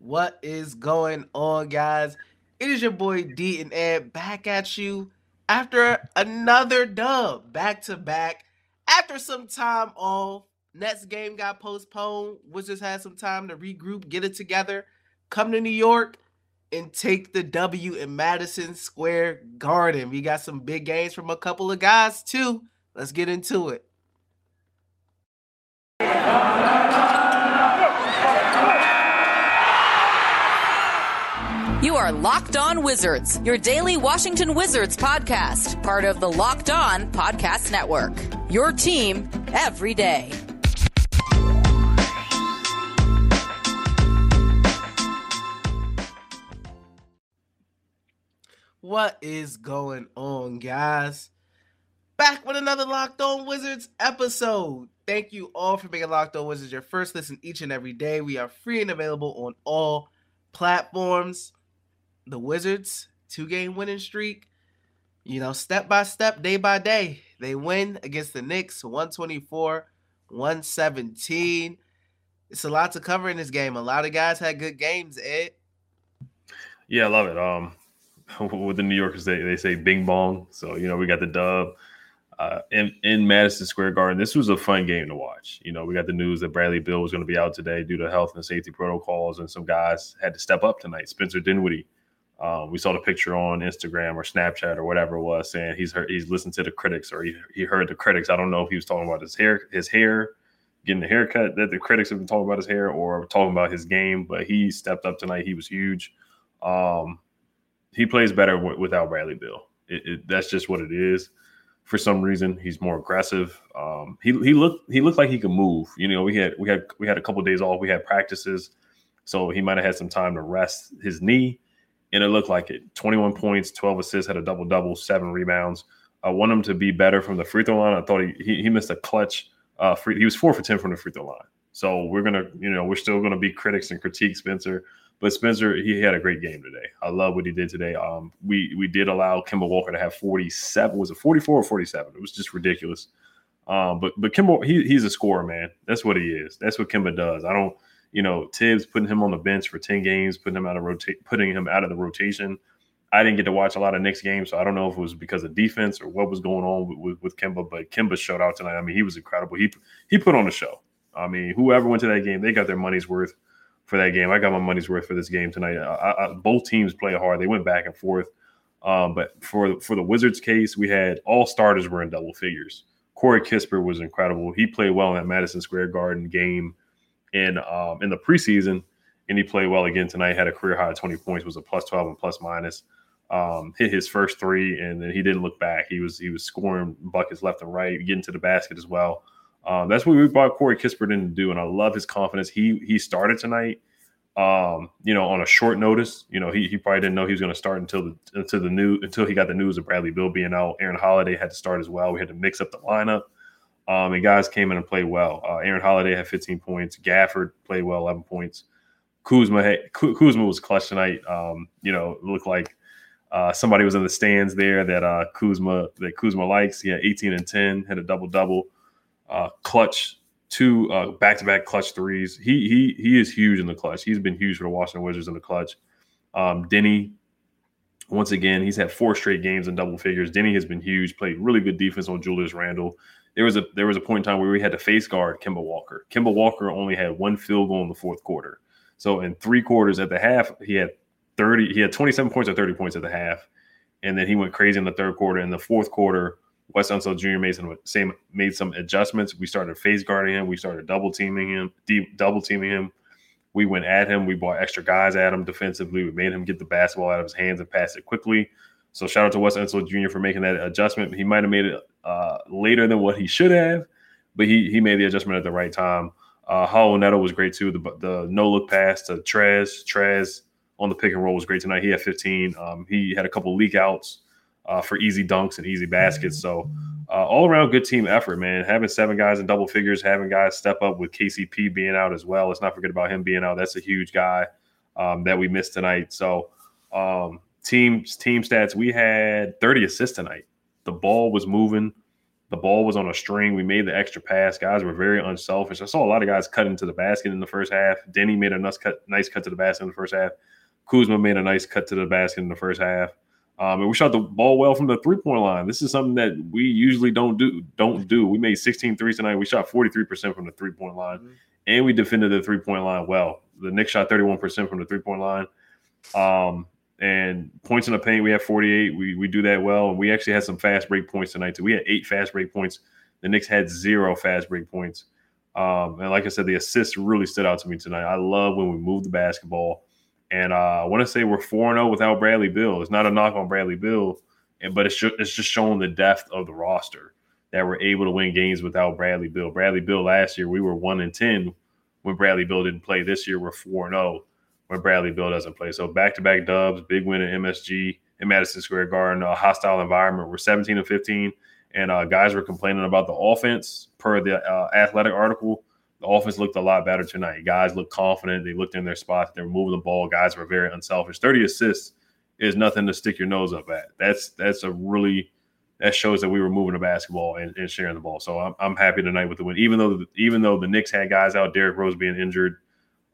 What is going on, guys? It is your boy D and Ed back at you after another dub, back to back. After some time off, Nets game got postponed. We just had some time to regroup, get it together, come to New York, and take the W in Madison Square Garden. We got some big games from a couple of guys too. Let's get into it. Are Locked On Wizards, your daily Washington Wizards podcast, part of the Locked On Podcast Network. Your team every day. What is going on, guys? Back with another Locked On Wizards episode. Thank you all for making Locked On Wizards your first listen each and every day. We are free and available on all platforms the Wizards two game winning streak, you know, step by step, day by day, they win against the Knicks 124 117. It's a lot to cover in this game. A lot of guys had good games, Ed. Yeah, I love it. Um, with the New Yorkers, they, they say bing bong. So, you know, we got the dub uh, in, in Madison Square Garden. This was a fun game to watch. You know, we got the news that Bradley Beal was going to be out today due to health and safety protocols, and some guys had to step up tonight. Spencer Dinwiddie um, we saw the picture on Instagram or Snapchat or whatever it was saying he's heard he's listened to the critics or he, he heard the critics. I don't know if he was talking about his hair, his hair, getting the haircut that the critics have been talking about his hair or talking about his game, but he stepped up tonight. He was huge. Um, he plays better w- without Bradley Beal. It, it, that's just what it is. For some reason, he's more aggressive. Um, he he looked he looked like he could move. You know, we had we had we had a couple of days off. We had practices, so he might have had some time to rest his knee and it looked like it. 21 points, 12 assists, had a double double, seven rebounds. I want him to be better from the free throw line. I thought he he, he missed a clutch uh, free. He was four for 10 from the free throw line. So we're gonna, you know, we're still gonna be critics and critique Spencer. But Spencer, he had a great game today. I love what he did today. Um, we we did allow Kemba Walker to have 47. Was it 44 or 47? It was just ridiculous. Um, but but Kemba, he, he's a scorer, man. That's what he is. That's what Kemba does. I don't you know, Thibs putting him on the bench for 10 games, putting him out of rotate, putting him out of the rotation. I didn't get to watch a lot of Knicks games, so I don't know if it was because of defense or what was going on with, with, with Kemba, but Kemba showed out tonight. I mean, he was incredible. He he put on a show. I mean, whoever went to that game, they got their money's worth for that game. I got my money's worth for this game tonight. I, I, both teams play hard. They went back and forth. Um, but for for the Wizards case, we had all starters were in double figures. Corey Kispert was incredible. He played well in that Madison Square Garden game in um, in the preseason, and he played well again tonight. Had a career high of 20 points, was a plus 12 and plus minus. Um, hit his first three, and then he didn't look back. He was he was scoring buckets left and right, getting to the basket as well. Um, that's what we brought Corey Kispert in to do, and I love his confidence. He he started tonight, um, you know, on a short notice. You know, he, he probably didn't know he was going to start until the until the new until he got the news of Bradley Beal being out. Aaron Holiday had to start as well. We had to mix up the lineup. Um, and guys came in and played well. Uh, Aaron Holiday had 15 points. Gafford played well, 11 points. Kuzma had, Kuzma was clutch tonight. Um, you know, looked like uh, somebody was in the stands there that uh, Kuzma that Kuzma likes. He had 18 and 10, had a double double, uh, clutch two back to back clutch threes. He he he is huge in the clutch. He's been huge for the Washington Wizards in the clutch. Um, Deni, once again, he's had four straight games in double figures. Deni has been huge. Played really good defense on Julius Randle. There was a there was a point in time where we had to face guard Kemba Walker. Kemba Walker only had one field goal in the fourth quarter. So in three quarters at the half, he had 30, he had 27 points or 30 points at the half. And then he went crazy in the third quarter. In the fourth quarter, Wes Unseld Jr. made some same made some adjustments. We started face guarding him. We started double teaming him, double teaming him. We went at him. We brought extra guys at him defensively. We made him get the basketball out of his hands and pass it quickly. So shout out to Wes Unseld Jr. for making that adjustment. He might have made it uh, later than what he should have, but he he made the adjustment at the right time. Uh, Raul Neto was great too. The, the no look pass to Trez. Trez on the pick and roll was great tonight. He had 15. Um, he had a couple leak outs uh, for easy dunks and easy baskets. So uh, all around good team effort, man. Having seven guys in double figures, having guys step up with KCP being out as well. Let's not forget about him being out. That's a huge guy um, that we missed tonight. So um, team team stats, we had 30 assists tonight. The ball was moving. The ball was on a string. We made the extra pass. Guys were very unselfish. I saw a lot of guys cut into the basket in the first half. Deni made a nice cut, nice cut to the basket in the first half. Kuzma made a nice cut to the basket in the first half. Um, and we shot the ball well from the three point line. This is something that we usually don't do. Don't do. We made 16 threes tonight. We shot 43% from the three point line, mm-hmm. and we defended the three point line well. The Knicks shot 31% from the three point line. Um, and points in the paint, we have 48. We we do that well, and we actually had some fast break points tonight too. We had eight fast break points. The Knicks had zero fast break points. Um, and like I said, the assists really stood out to me tonight. I love when we move the basketball, and uh, I want to say we're four zero oh without Bradley Beal. It's not a knock on Bradley Beal, but it's it's just showing the depth of the roster that we're able to win games without Bradley Beal. Bradley Beal last year we were one and ten when Bradley Beal didn't play. This year we're four and zero oh when Bradley Beal doesn't play. So back to back dubs, big win at MSG in Madison Square Garden, a hostile environment. We're 17 and 15, and uh, guys were complaining about the offense per the uh, athletic article. The offense looked a lot better tonight. Guys looked confident. They looked in their spots. They were moving the ball. Guys were very unselfish. 30 assists is nothing to stick your nose up at. That's that's a really that shows that we were moving the basketball and, and sharing the ball. So I'm, I'm happy tonight with the win. Even though even though the Knicks had guys out, Derrick Rose being injured,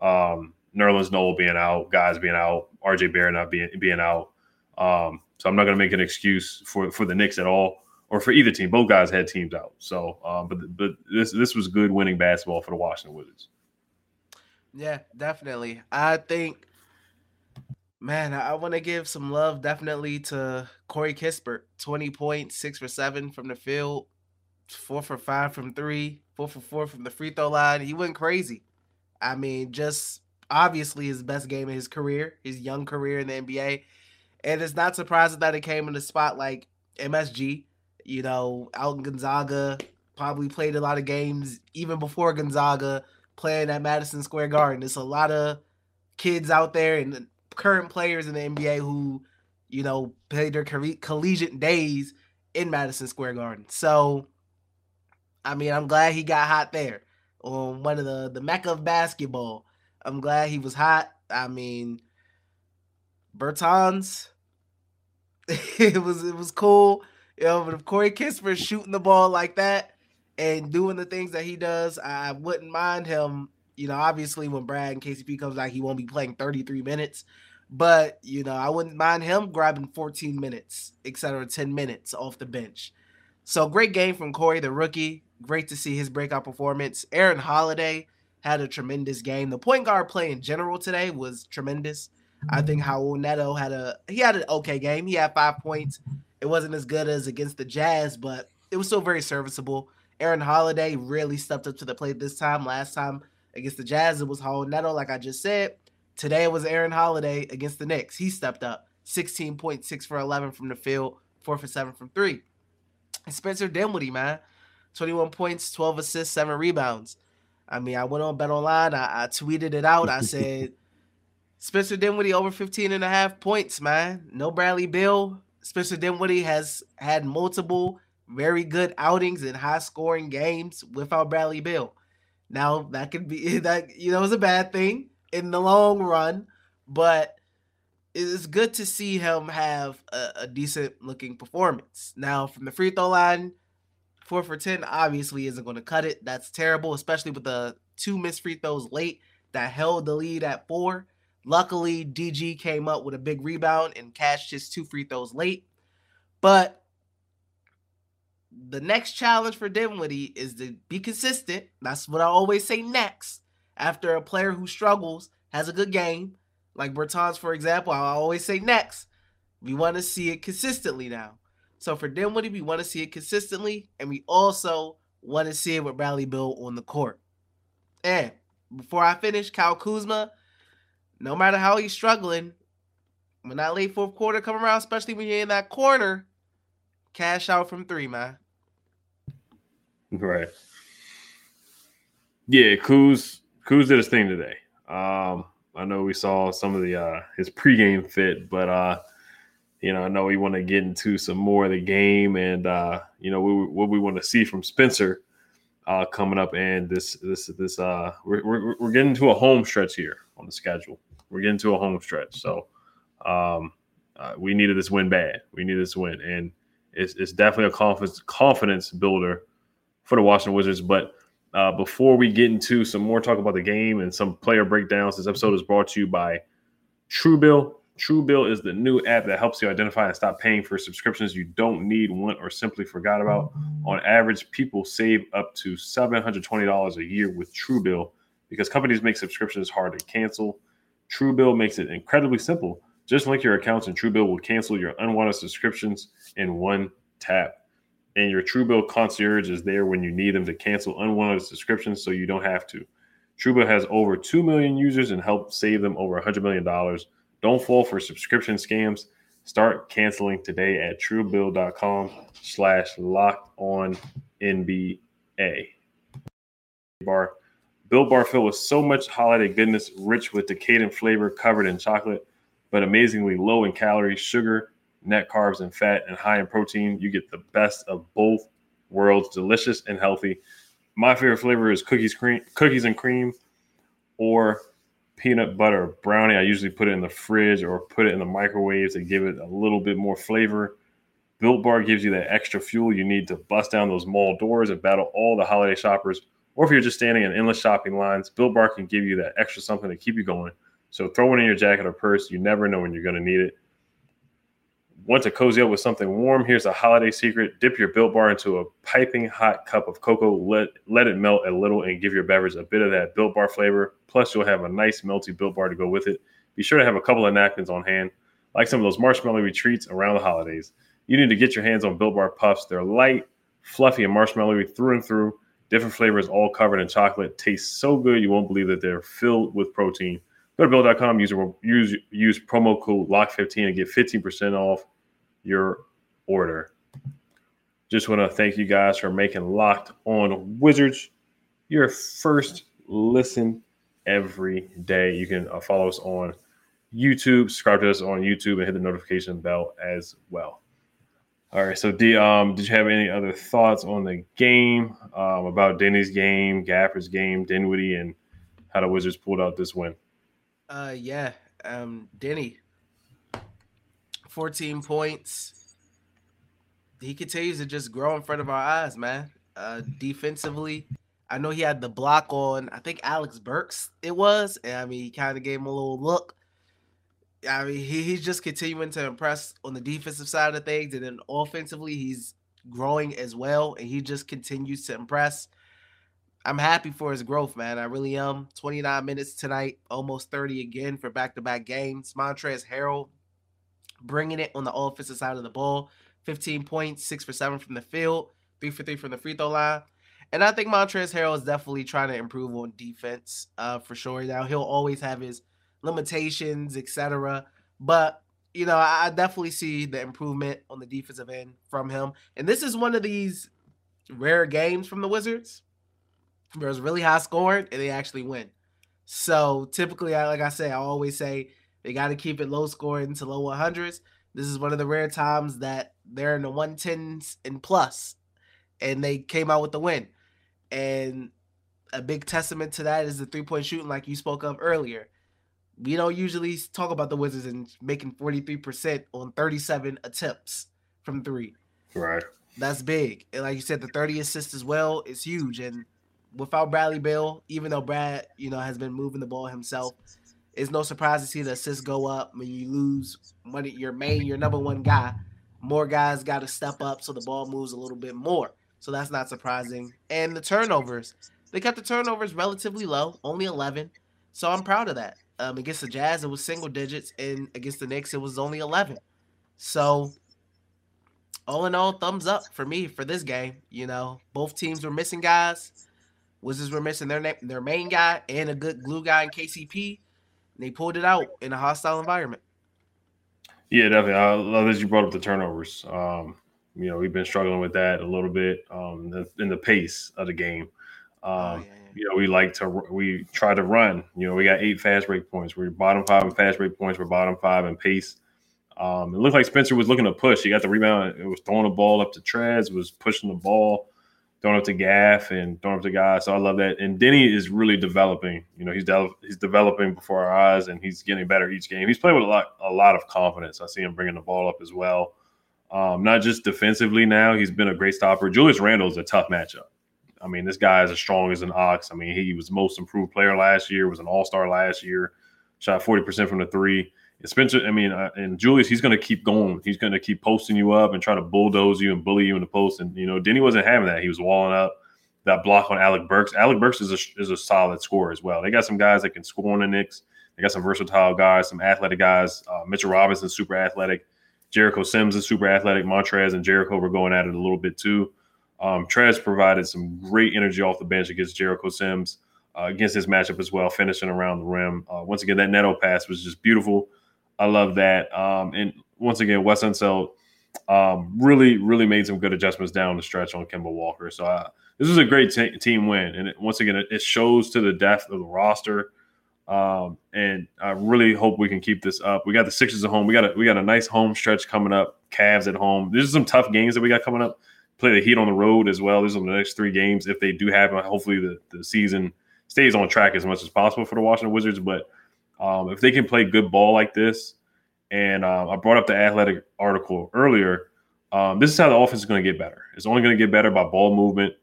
um, Nerlens Noel being out, guys being out, RJ Barrett not being being out. Um, so I'm not going to make an excuse for for the Knicks at all, or for either team. Both guys had teams out. So, um, but but this this was good winning basketball for the Washington Wizards. Yeah, definitely. I think, man, I want to give some love definitely to Corey Kispert. 20 points, six for seven from the field, four for five from three, four for four from the free throw line. He went crazy. I mean, just obviously his best game in his career, his young career in the NBA. And it's not surprising that it came in a spot like MSG. You know, Alton Gonzaga probably played a lot of games even before Gonzaga playing at Madison Square Garden. There's a lot of kids out there and current players in the NBA who, you know, played their collegiate days in Madison Square Garden. So, I mean, I'm glad he got hot there on one of the the mecca of basketball. I'm glad he was hot. I mean, Bertans, it was it was cool. You know, but if Corey Kispert shooting the ball like that and doing the things that he does, I wouldn't mind him. You know, obviously when Brad and KCP comes back, he won't be playing 33 minutes. But you know, I wouldn't mind him grabbing 14 minutes, etc., 10 minutes off the bench. So great game from Corey, the rookie. Great to see his breakout performance. Aaron Holiday had a tremendous game. The point guard play in general today was tremendous. I think Raul Neto had a he had an okay game. He had five points. It wasn't as good as against the Jazz, but it was still very serviceable. Aaron Holiday really stepped up to the plate this time. Last time against the Jazz, it was Raul Neto, like I just said. Today it was Aaron Holiday against the Knicks. He stepped up 16.6 for 11 from the field, 4 for 7 from 3. And Spencer Dinwiddie, man, 21 points, 12 assists, 7 rebounds. I mean, I went on Bet Online. I, I tweeted it out. I said, Spencer Dinwiddie over 15 and a half points, man. No Bradley Beal. Spencer Dinwiddie has had multiple very good outings in high scoring games without Bradley Beal. Now that could be that you know is a bad thing in the long run, but it's good to see him have a, a decent looking performance. Now, from the free throw line, four for 10 obviously isn't going to cut it. That's terrible, especially with the two missed free throws late that held the lead at four. Luckily, DG came up with a big rebound and cashed his two free throws late. But the next challenge for Dinwiddie is to be consistent. That's what I always say next. After a player who struggles has a good game, like Bertans, for example, I always say next. We want to see it consistently now. So for Dinwiddie, we want to see it consistently, and we also want to see it with Bradley Beal on the court. And before I finish, Kyle Kuzma, no matter how he's struggling, when that late fourth quarter come around, especially when you're in that corner, cash out from three, man. Right. Yeah, Kuz Kuz did his thing today. Um, I know we saw some of the uh his pregame fit, but uh you know, I know we want to get into some more of the game and uh, you know, we, what we want to see from Spencer uh coming up and this this this uh we're, we're we're getting to a home stretch here on the schedule. We're getting to a home stretch. So um uh, we needed this win bad. We needed this win and it's, it's definitely a confidence confidence builder for the Washington Wizards. But uh, before we get into some more talk about the game and some player breakdowns, this episode is brought to you by Truebill. Truebill is the new app that helps you identify and stop paying for subscriptions you don't need, want, or simply forgot about. On average, people save up to $720 a year with Truebill because companies make subscriptions hard to cancel. Truebill makes it incredibly simple. Just link your accounts and Truebill will cancel your unwanted subscriptions in one tap and your Truebill concierge is there when you need them to cancel unwanted subscriptions so you don't have to. Truebill has over 2 million users and helped save them over $100 million. Don't fall for subscription scams. Start canceling today at truebill.com slash locked on NBA. Bar. Built Bar filled with so much holiday goodness, rich with decadent flavor, covered in chocolate, but amazingly low in calories, sugar, net carbs and fat, and high in protein. You get the best of both worlds, delicious and healthy. My favorite flavor is cookies cream, cookies and cream, or peanut butter brownie. I usually put it in the fridge or put it in the microwave to give it a little bit more flavor. Built Bar gives you that extra fuel you need to bust down those mall doors and battle all the holiday shoppers. Or if you're just standing in endless shopping lines, Built Bar can give you that extra something to keep you going. So throw it in your jacket or purse. You never know when you're going to need it. Want to cozy up with something warm? Here's a holiday secret. Dip your Built Bar into a piping hot cup of cocoa. Let, let it melt a little and give your beverage a bit of that Built Bar flavor. Plus, you'll have a nice melty Built Bar to go with it. Be sure to have a couple of napkins on hand, like some of those marshmallow treats around the holidays. You need to get your hands on Built Bar Puffs. They're light, fluffy, and marshmallowy through and through. Different flavors, all covered in chocolate. Taste so good, you won't believe that they're filled with protein. Go to build.com, use, use, use promo code LOCK15 and get 15% off your order. Just want to thank you guys for making Locked On Wizards your first listen every day. You can uh, follow us on YouTube, subscribe to us on YouTube, and hit the notification bell as well. All right. So, D, um, did you have any other thoughts on the game um, about Deni's game, Gafford's game, Dinwiddie, and how the Wizards pulled out this win? Uh, yeah. Um, Denny 14 points. He continues to just grow in front of our eyes, man. Uh, defensively, I know he had the block on, I think Alec Burks it was. And I mean, he kind of gave him a little look. I mean, he, he's just continuing to impress on the defensive side of things. And then offensively, he's growing as well. And he just continues to impress. I'm happy for his growth, man. I really am. 29 minutes tonight, almost 30 again for back to back games. Montrezl Harrell bringing it on the offensive side of the ball. 15 points, six for seven from the field, three for three from the free throw line. And I think Montrezl Harrell is definitely trying to improve on defense uh, for sure. Now he'll always have his limitations, etc. But you know, I definitely see the improvement on the defensive end from him. And this is one of these rare games from the Wizards where it's really high scoring and they actually win. So typically, I like I say, I always say they got to keep it low scoring to low 100s. This is one of the rare times that they're in the 110s and plus, and they came out with the win. And a big testament to that is the three point shooting, like you spoke of earlier. We don't usually talk about the Wizards and making 43% on 37 attempts from three. Right. That's big. And like you said, the 30 assists as well is huge. And without Bradley Beal, even though Brad, you know, has been moving the ball himself, it's no surprise to see the assists go up when you lose one your main, your number one guy. More guys got to step up so the ball moves a little bit more. So that's not surprising. And the turnovers, they kept the turnovers relatively low, only 11. So I'm proud of that. Um, against the Jazz, it was single digits, and against the Knicks, it was only 11. So all in all, thumbs up for me for this game. You know, both teams were missing guys. Wizards were missing their their main guy and a good glue guy in KCP. They pulled it out in a hostile environment. Yeah, definitely. I love that you brought up the turnovers. Um, you know, we've been struggling with that a little bit um, the, in the pace of the game. Um, oh, yeah, yeah. You know, we like to we try to run. You know, we got eight fast break points. We're bottom five in fast break points. We're bottom five in pace. Um, it looked like Spencer was looking to push. He got the rebound. It was throwing the ball up to Trez, was pushing the ball, throwing up to Gaff and throwing up to guys. So I love that. And Deni is really developing. You know, he's de- he's developing before our eyes, and he's getting better each game. He's playing with a lot a lot of confidence. I see him bringing the ball up as well. Um, not just defensively now, he's been a great stopper. Julius Randle is a tough matchup. I mean, this guy is as strong as an ox. I mean, he was most improved player last year, was an all star last year, shot 40% from the three. Spencer, I mean, uh, and Julius, he's going to keep going. He's going to keep posting you up and try to bulldoze you and bully you in the post. And, you know, Deni wasn't having that. He was walling up that block on Alec Burks. Alec Burks is a, is a solid scorer as well. They got some guys that can score on the Knicks. They got some versatile guys, some athletic guys. Uh, Mitchell Robinson, super athletic. Jericho Sims is super athletic. Montrez and Jericho were going at it a little bit too. Um, Trez provided some great energy off the bench against Jericho Sims uh, against this matchup as well, finishing around the rim. Uh, once again, that Neto pass was just beautiful. I love that. Um, and once again, Wes Unseld um, really, really made some good adjustments down the stretch on Kemba Walker. So uh, this was a great t- team win. And it, once again, it, it, shows to the depth of the roster. Um, and I really hope we can keep this up. We got the Sixers at home. We got a we got a nice home stretch coming up. Cavs at home. There's some tough games that we got coming up. Play the Heat on the road as well. These are the next three games if they do happen. Hopefully the, the season stays on track as much as possible for the Washington Wizards. But um, if they can play good ball like this, and um, I brought up the athletic article earlier, um, this is how the offense is going to get better. It's only going to get better by ball movement,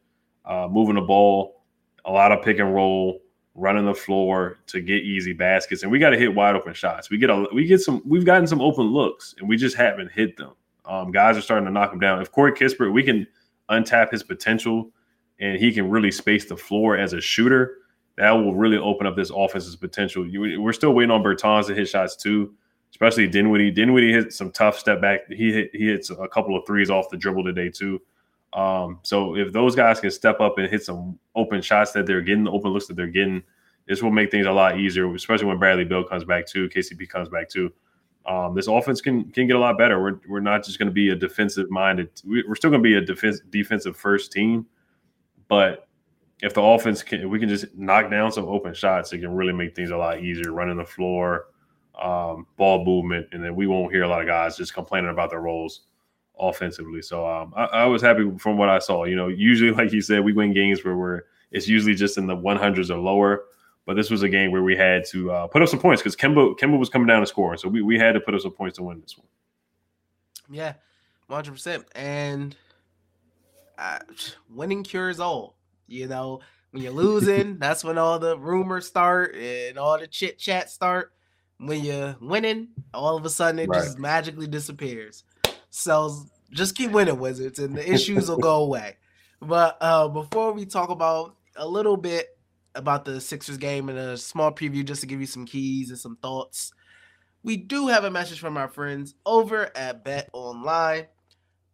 uh, moving the ball, a lot of pick and roll, running the floor to get easy baskets, and we got to hit wide open shots. We get a we get some we've gotten some open looks, and we just haven't hit them. Um, guys are starting to knock them down. If Corey Kispert, we can untap his potential, and he can really space the floor as a shooter that will really open up this offense's potential. You, we're still waiting on Bertans to hit shots too, especially Dinwiddie. Dinwiddie hit some tough step back. He hit, he hits a couple of threes off the dribble today too. Um, so if those guys can step up and hit some open shots that they're getting, the open looks that they're getting, this will make things a lot easier, especially when Bradley Beal comes back too, KCP comes back too. Um, this offense can can get a lot better. We're, we're not just going to be a defensive minded. We're still going to be a defense defensive first team, but if the offense can, we can just knock down some open shots, it can really make things a lot easier running the floor, um, ball movement, and then we won't hear a lot of guys just complaining about their roles offensively. So um, I, I, was happy from what I saw. You know, usually, like you said, we win games where we're it's usually just in the 100s or lower. But this was a game where we had to uh, put up some points because Kemba Kemba was coming down to score, so we, we had to put up some points to win this one. Yeah, 100. percent And uh, winning cures all. You know, when you're losing, that's when all the rumors start and all the chit chat start. When you're winning, all of a sudden it right. just magically disappears. So just keep winning, Wizards, and the issues will go away. But uh, before we talk about a little bit about the Sixers game and a small preview just to give you some keys and some thoughts, we do have a message from our friends over at Bet Online.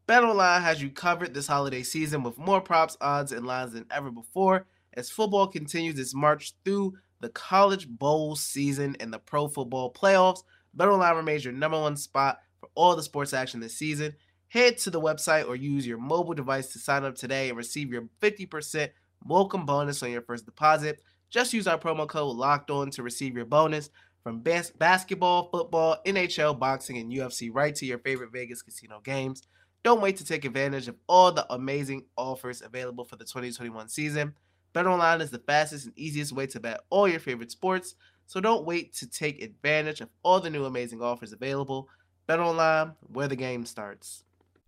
Bet Online has you covered this holiday season with more props, odds, and lines than ever before as football continues its march through the college bowl season and the pro football playoffs. BetOnline remains your number one spot for all the sports action this season. Head to the website or use your mobile device to sign up today and receive your 50% welcome bonus on your first deposit. Just use our promo code locked on to receive your bonus from bas- basketball, football, NHL, boxing, and UFC right to your favorite Vegas casino games. Don't wait to take advantage of all the amazing offers available for the 2021 season. BetOnline is the fastest and easiest way to bet all your favorite sports, so don't wait to take advantage of all the new amazing offers available. BetOnline, where the game starts.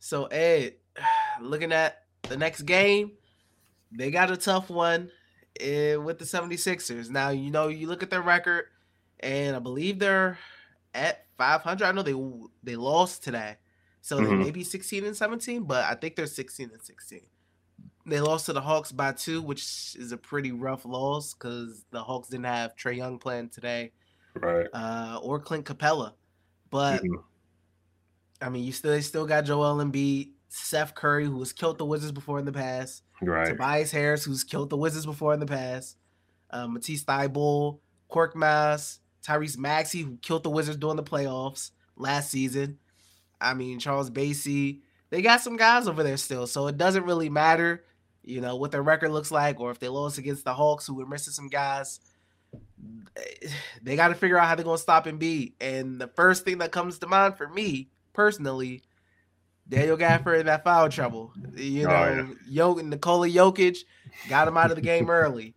So Ed, looking at the next game, they got a tough one eh, with the 76ers. Now, you know, you look at their record, and I believe they're at 500. I know they they lost today. So mm-hmm. they may be 16 and 17, but I think they're 16 and 16. They lost to the Hawks by two, which is a pretty rough loss because the Hawks didn't have Trae Young playing today, right? Uh, or Clint Capela. But mm-hmm. I mean, you still still got Joel Embiid, Seth Curry, who has killed the Wizards before in the past, right? Tobias Harris, who's killed the Wizards before in the past, um, Matisse Thybulle, Mass, Tyrese Maxey, who killed the Wizards during the playoffs last season. I mean, Charles Bassey. They got some guys over there still, so it doesn't really matter, you know, what their record looks like, or if they lost against the Hawks, who were missing some guys. They got to figure out how they're going to stop and Embiid. And the first thing that comes to mind for me personally, Daniel Gafford in that foul trouble. You oh, know, oh, yeah. Jok- Nikola Jokic got him out of the game early.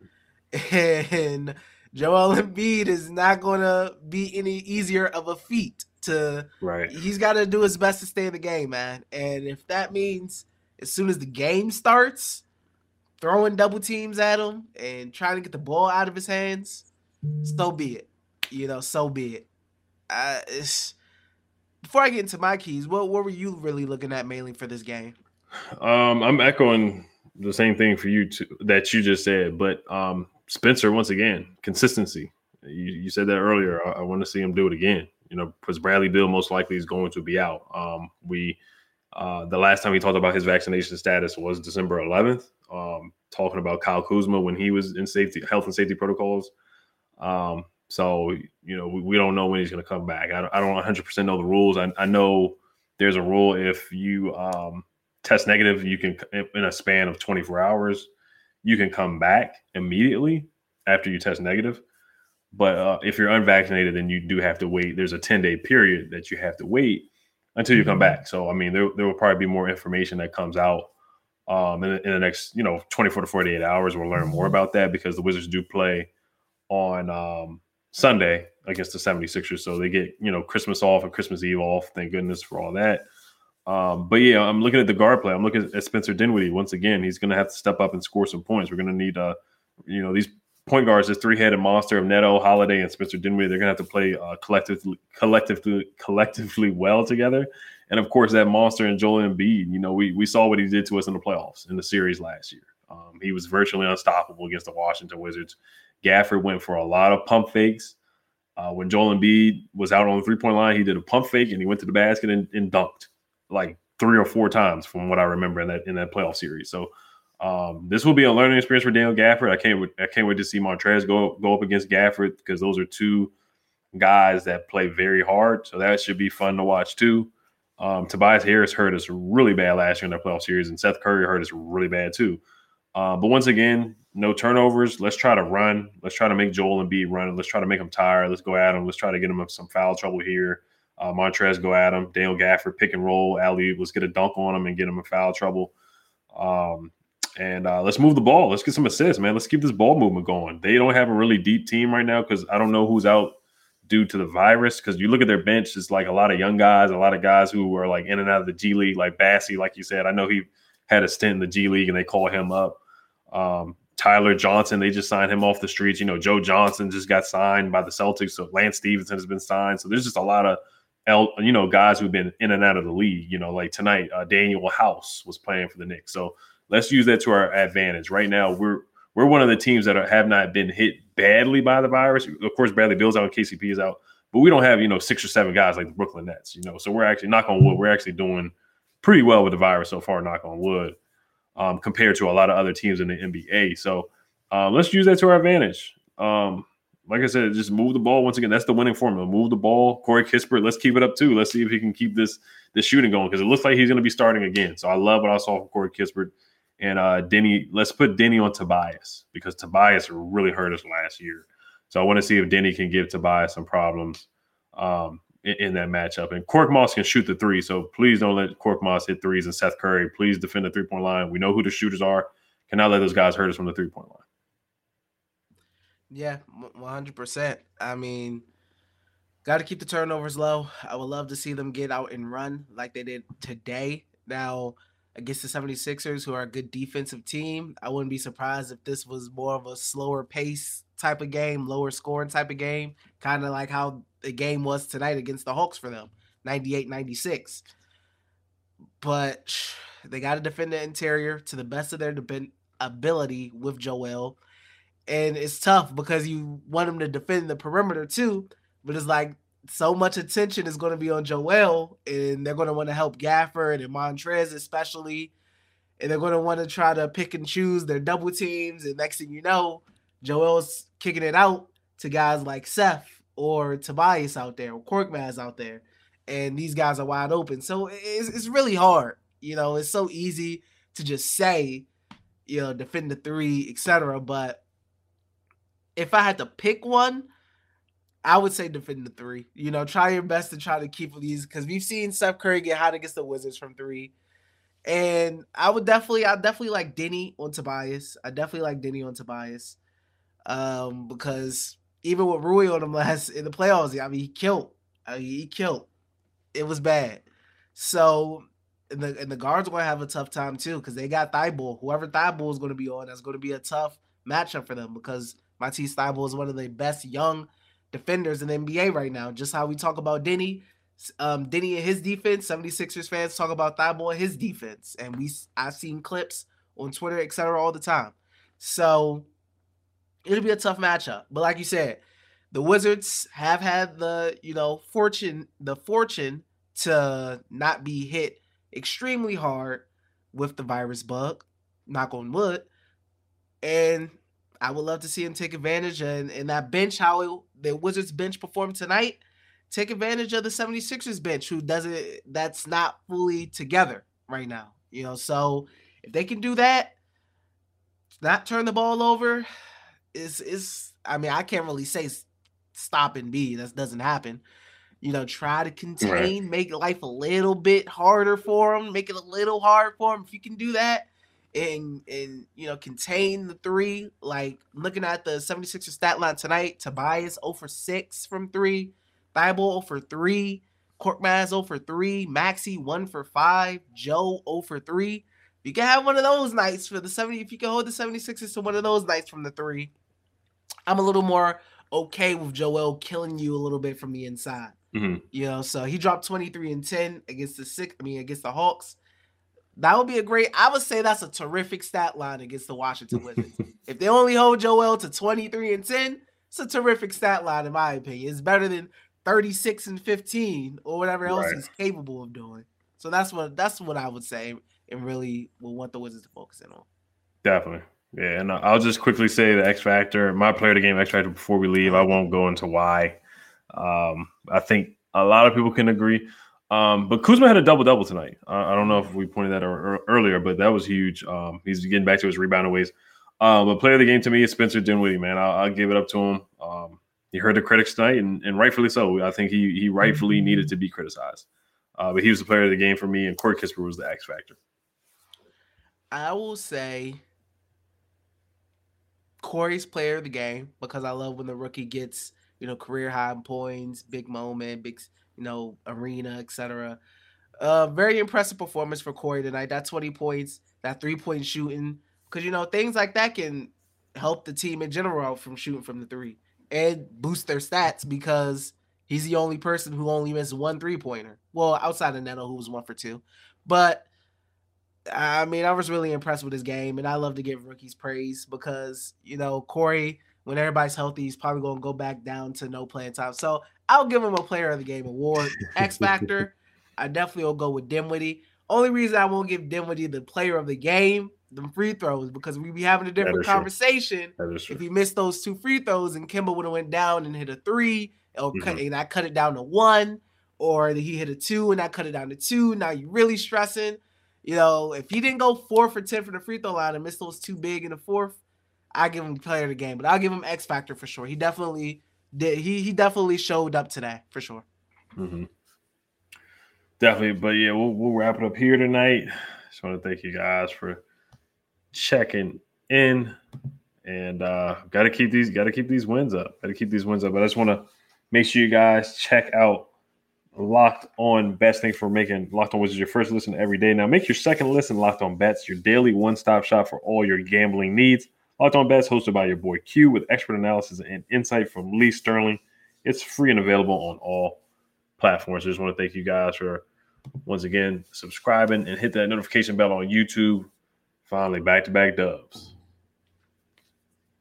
And Joel Embiid is not going to be any easier of a feat to. Right. He's got to do his best to stay in the game, man. And if that means as soon as the game starts, throwing double teams at him and trying to get the ball out of his hands, so be it. You know, so be it. Uh, it's before I get into my keys, what what were you really looking at mainly for this game? Um, I'm echoing the same thing for you too, that you just said, but um, Spencer once again consistency. You, you said that earlier. I, I, want to see him do it again. You know, because Bradley Beal most likely is going to be out. Um, we uh, the last time we talked about his vaccination status was December 11th. Um, talking about Kyle Kuzma when he was in safety health and safety protocols. Um, so, you know, we, we don't know when he's going to come back. I don't, I don't 100% know the rules. I, I know there's a rule if you um, test negative, you can, in a span of 24 hours, you can come back immediately after you test negative. But uh, if you're unvaccinated, then you do have to wait. There's a 10 day period that you have to wait until you come mm-hmm. back. So, I mean, there, there will probably be more information that comes out um, in, in the next, you know, 24 to 48 hours. We'll learn more mm-hmm. about that because the Wizards do play on um, Sunday against the 76ers. So they get, you know, Christmas off and Christmas Eve off. Thank goodness for all that. Um, but yeah, I'm looking at the guard play. I'm looking at Spencer Dinwiddie once again. He's going to have to step up and score some points. We're going to need, uh, you know, these point guards, this three-headed monster of Neto, Holiday, and Spencer Dinwiddie. They're going to have to play uh, collectively, collectively, collectively well together. And of course, that monster and Joel Embiid. You know, we we saw what he did to us in the playoffs in the series last year. Um, he was virtually unstoppable against the Washington Wizards. Gafford went for a lot of pump fakes. Uh, when Joel Embiid was out on the three point line, he did a pump fake and he went to the basket and, and, dunked like three or four times from what I remember in that in that playoff series. So um, this will be a learning experience for Daniel Gafford. I can't I can't wait to see Montrez go go up against Gafford because those are two guys that play very hard. So that should be fun to watch too. Um, Tobias Harris hurt us really bad last year in that playoff series, and Seth Curry hurt us really bad too. Uh, but once again, no turnovers. Let's try to run. Let's try to make Joel Embiid run. Let's try to make him tired. Let's go at him. Let's try to get him some foul trouble here. Uh, Montrez go at him. Daniel Gafford pick and roll. Ali, let's get a dunk on him and get him in foul trouble. Um, and uh, let's move the ball. Let's get some assists, man. Let's keep this ball movement going. They don't have a really deep team right now because I don't know who's out due to the virus. Because you look at their bench, it's like a lot of young guys, a lot of guys who are like in and out of the G League, like Bassey, like you said. I know he had a stint in the G League and they call him up. Um, Tyler Johnson, they just signed him off the streets. You know, Joe Johnson just got signed by the Celtics. So Lance Stephenson has been signed. So there's just a lot of, you know, guys who've been in and out of the league. You know, like tonight, uh, Danuel House was playing for the Knicks. So let's use that to our advantage. Right now, we're we're one of the teams that are, have not been hit badly by the virus. Of course, Bradley Beal's out, KCP is out, but we don't have you know six or seven guys like the Brooklyn Nets. You know, so we're actually knock on wood, we're actually doing pretty well with the virus so far. Knock on wood. Um, compared to a lot of other teams in the NBA. So um, let's use that to our advantage. Um, like I said, just move the ball once again. That's the winning formula. Move the ball. Corey Kispert, let's keep it up too. Let's see if he can keep this this shooting going because it looks like he's going to be starting again. So I love what I saw from Corey Kispert and uh, Deni. Let's put Deni on Tobias because Tobias really hurt us last year. So I want to see if Deni can give Tobias some problems um, in, that matchup. And Korkmaz can shoot the three, so please don't let Korkmaz hit threes. And Seth Curry, please defend the three point line. We know who the shooters are. Cannot let those guys hurt us from the three point line. Yeah, one hundred percent. I mean, got to keep the turnovers low. I would love to see them get out and run like they did today. Now, against the 76ers, who are a good defensive team, I wouldn't be surprised if this was more of a slower pace type of game, lower scoring type of game, kind of like how the game was tonight against the Hawks for them 98 96. But they got to defend the interior to the best of their de- ability with Joel and it's tough because you want them to defend the perimeter too, but it's like so much attention is going to be on Joel, and they're going to want to help Gafford and Montrez especially, and they're going to want to try to pick and choose their double teams, and next thing you know, Joel's kicking it out to guys like Seth or Tobias out there or Korkmaz out there, and these guys are wide open. So it's, it's really hard. You know, it's so easy to just say, you know, defend the three, etc. But if I had to pick one, I would say defend the three. You know, try your best to try to keep these because we've seen Steph Curry get hot against the Wizards from three. And I would definitely, I definitely like Deni on Tobias. I definitely like Deni on Tobias. Um, because even with Rui on him last in the playoffs, I mean, he killed. I mean, he killed. It was bad. So and the and the guards gonna have a tough time too, because they got Thybulle. Whoever Thybulle is gonna be on, that's gonna be a tough matchup for them because Matisse Thybulle is one of the best young defenders in the NBA right now. Just how we talk about Deni, um, Deni and his defense, 76ers fans talk about Thybulle and his defense. And we I've seen clips on Twitter, etc., all the time. So it'll be a tough matchup. But like you said, the Wizards have had the, you know, fortune, the fortune to not be hit extremely hard with the virus bug, knock on wood. And I would love to see him take advantage and, and that bench, how it, the Wizards bench performed tonight, take advantage of the 76ers bench who doesn't that's not fully together right now. You know, so if they can do that, not turn the ball over, is is I mean, I can't really say stop Embiid. That doesn't happen. You know, try to contain, right. make life a little bit harder for them, make it a little hard for them. If you can do that, and and you know contain the three. Like looking at the 76er stat line tonight, Tobias 0 for 6 from three, Thybulle 0 for 3, Korkmaz 0 for 3, Maxey 1 for 5, Joe 0 for 3. You can have one of those nights for the 70. If you can hold the 76ers to one of those nights from the three, I'm a little more okay with Joel killing you a little bit from the inside. Mm-hmm. You know, so he dropped 23 and 10 against the six, I mean against the Hawks. That would be a great. I would say that's a terrific stat line against the Washington Wizards. if they only hold Joel to 23 and 10, it's a terrific stat line in my opinion. It's better than 36 and 15 or whatever else right. he's capable of doing. So that's what that's what I would say and really will want the Wizards to focus in on. Definitely. Yeah, and I'll just quickly say the X factor, my player of the game X factor before we leave. I won't go into why. Um, I think a lot of people can agree. Um, but Kuzma had a double double tonight. I, I, don't know if we pointed that or, or earlier, but that was huge. Um, he's getting back to his rebounding ways. Um, but player of the game to me is Spencer Dinwiddie, man. I'll, I'll give it up to him. Um, he heard the critics tonight, and, and, rightfully so. I think he he rightfully needed to be criticized. Uh, but he was the player of the game for me, and Corey Kispert was the X factor. I will say Corey's player of the game because I love when the rookie gets you know career high points, big moment, big you know, arena, etc. Uh, very impressive performance for Corey tonight. That 20 points, that three point shooting, because you know things like that can help the team in general from shooting from the three and boost their stats because he's the only person who only missed one three pointer. Well, outside of Neto, who was one for two, but I mean, I was really impressed with his game, and I love to give rookies praise because you know Corey, when everybody's healthy, he's probably going to go back down to no playing time. So I'll give him a player of the game award. X Factor, I definitely will go with Dinwiddie. Only reason I won't give Dinwiddie the player of the game the free throws because we'd be having a different conversation That is true. if he missed those two free throws and Kemba would have went down and hit a three, or cut, mm-hmm. and I cut it down to one, or he hit a two and I cut it down to two. Now you're really stressing. You know, if he didn't go four for ten from the free throw line and miss those two big in the fourth, I give him player of the game. But I'll give him X factor for sure. He definitely. He he definitely showed up today for sure. hmm Definitely, but yeah, we'll we'll wrap it up here tonight. Just want to thank you guys for checking in, and uh got to keep these got to keep these wins up. Got to keep these wins up. But I just want to make sure you guys check out Locked On Bets. Thanks for making Locked On Wizards your first listen every day. Now make your second listen Locked On Bets, your daily one stop shop for all your gambling needs. Locked On Bets, hosted by your boy Q, with expert analysis and insight from Lee Sterling. It's free and available on all platforms. I just want to thank you guys for once again subscribing and hit that notification bell on YouTube. Finally, back to back dubs.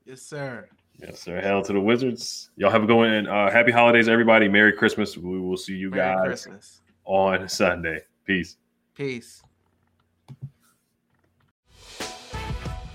Yes, sir. Yes, sir. Hell to the Wizards. Y'all have a good one. And uh, happy holidays, everybody. Merry Christmas. We will see you Merry guys Christmas. on Sunday. Peace. Peace.